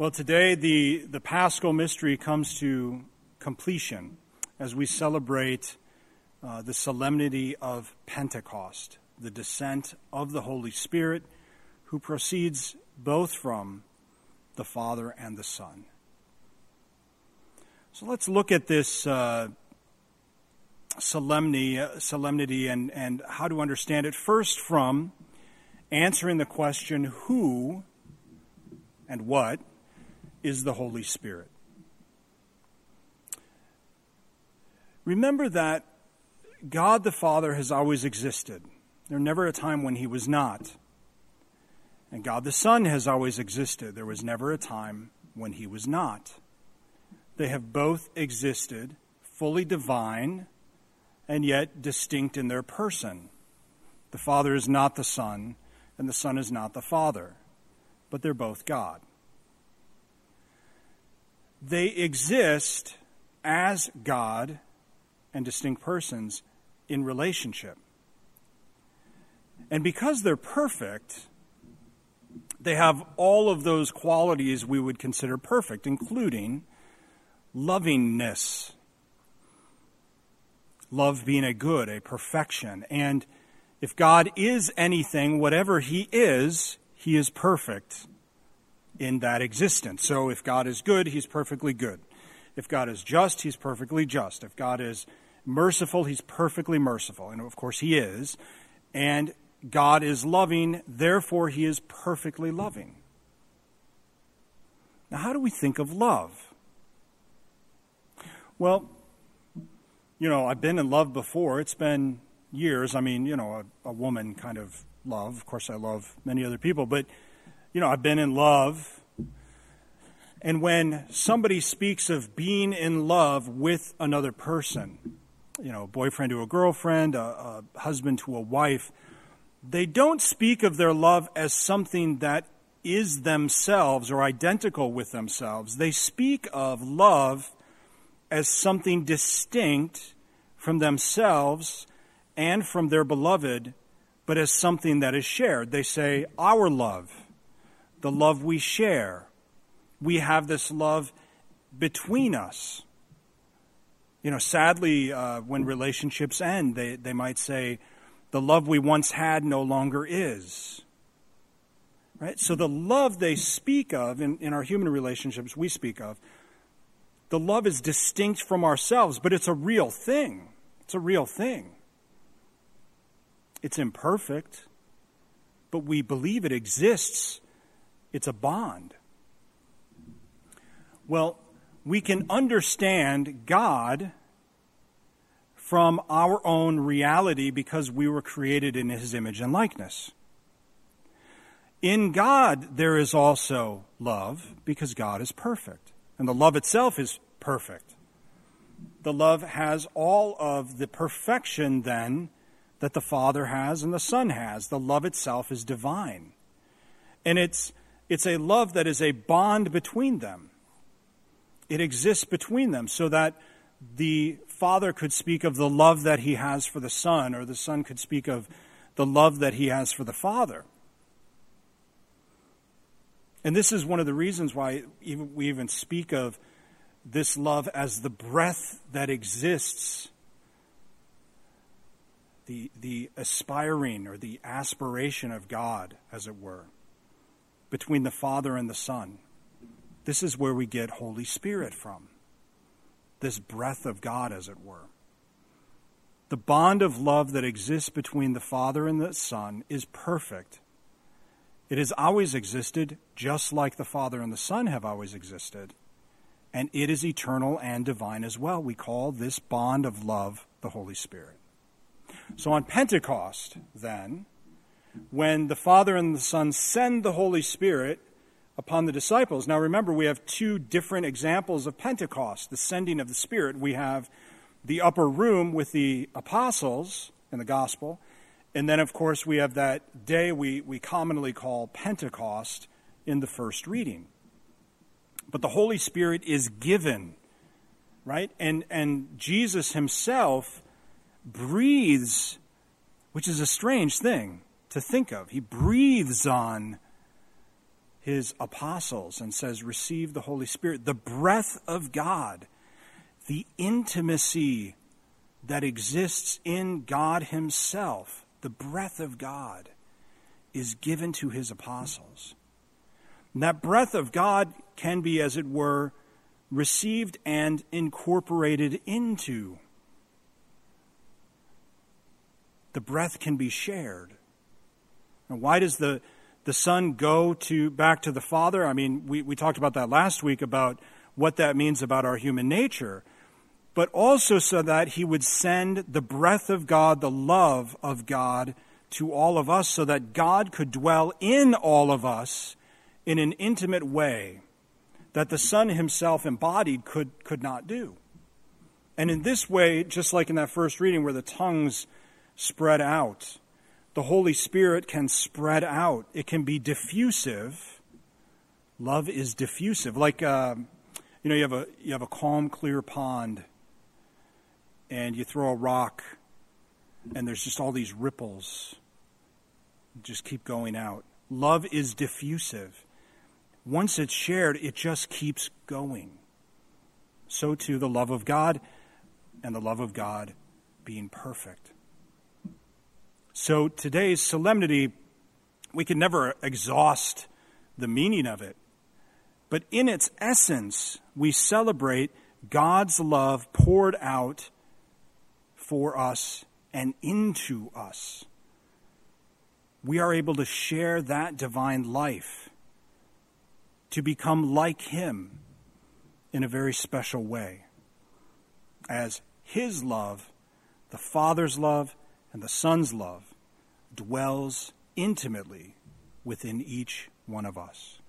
Well, today the, the Paschal mystery comes to completion as we celebrate uh, the solemnity of Pentecost, the descent of the Holy Spirit, who proceeds both from the Father and the Son. So let's look at this uh, solemnity, uh, solemnity and, and how to understand it. First, from answering the question who and what is the Holy Spirit. Remember that God the Father has always existed. There never a time when he was not. And God the Son has always existed. There was never a time when he was not. They have both existed, fully divine, and yet distinct in their person. The Father is not the Son, and the Son is not the Father, but they're both God. They exist as God and distinct persons in relationship. And because they're perfect, they have all of those qualities we would consider perfect, including lovingness. Love being a good, a perfection. And if God is anything, whatever He is, He is perfect in that existence. So if God is good, He's perfectly good. If God is just, He's perfectly just. If God is merciful, He's perfectly merciful. And of course, He is. And God is loving, therefore, He is perfectly loving. Now, how do we think of love? Well, you know, I've been in love before. It's been years. I mean, you know, a, a woman kind of love. Of course, I love many other people, but, you know, I've been in love. And when somebody speaks of being in love with another person, you know, a boyfriend to a girlfriend, a, a husband to a wife, they don't speak of their love as something that is themselves or identical with themselves. They speak of love as something distinct from themselves and from their beloved, but as something that is shared. They say, Our love, the love we share. We have this love between us. You know, sadly, uh, when relationships end, they, they might say, the love we once had no longer is. Right? So the love they speak of in, in our human relationships, we speak of, the love is distinct from ourselves, but it's a real thing. It's a real thing. It's imperfect, but we believe it exists. It's a bond. Well, we can understand God from our own reality because we were created in his image and likeness. In God, there is also love because God is perfect, and the love itself is perfect. The love has all of the perfection then that the Father has and the Son has. The love itself is divine. And it's, it's a love that is a bond between them. It exists between them so that the Father could speak of the love that he has for the Son, or the Son could speak of the love that he has for the Father. And this is one of the reasons why we even speak of this love as the breath that exists, the, the aspiring or the aspiration of God, as it were, between the Father and the Son. This is where we get Holy Spirit from this breath of God, as it were. The bond of love that exists between the Father and the Son is perfect. It has always existed, just like the Father and the Son have always existed, and it is eternal and divine as well. We call this bond of love the Holy Spirit. So on Pentecost, then, when the Father and the Son send the Holy Spirit, upon the disciples. Now remember, we have two different examples of Pentecost, the sending of the Spirit. We have the upper room with the apostles in the gospel. And then, of course, we have that day we, we commonly call Pentecost in the first reading. But the Holy Spirit is given, right? And, and Jesus himself breathes, which is a strange thing to think of. He breathes on his apostles and says, Receive the Holy Spirit. The breath of God, the intimacy that exists in God Himself, the breath of God, is given to His apostles. And that breath of God can be, as it were, received and incorporated into. The breath can be shared. And why does the the Son go to back to the Father? I mean, we, we talked about that last week about what that means about our human nature. But also so that he would send the breath of God, the love of God to all of us, so that God could dwell in all of us in an intimate way that the Son himself embodied could, could not do. And in this way, just like in that first reading where the tongues spread out, the Holy Spirit can spread out. It can be diffusive. Love is diffusive. Like, uh, you know, you have a you have a calm, clear pond, and you throw a rock, and there's just all these ripples. Just keep going out. Love is diffusive. Once it's shared, it just keeps going. So too the love of God, and the love of God being perfect. So today's solemnity, we can never exhaust the meaning of it. But in its essence, we celebrate God's love poured out for us and into us. We are able to share that divine life, to become like Him in a very special way. As His love, the Father's love, and the Son's love dwells intimately within each one of us.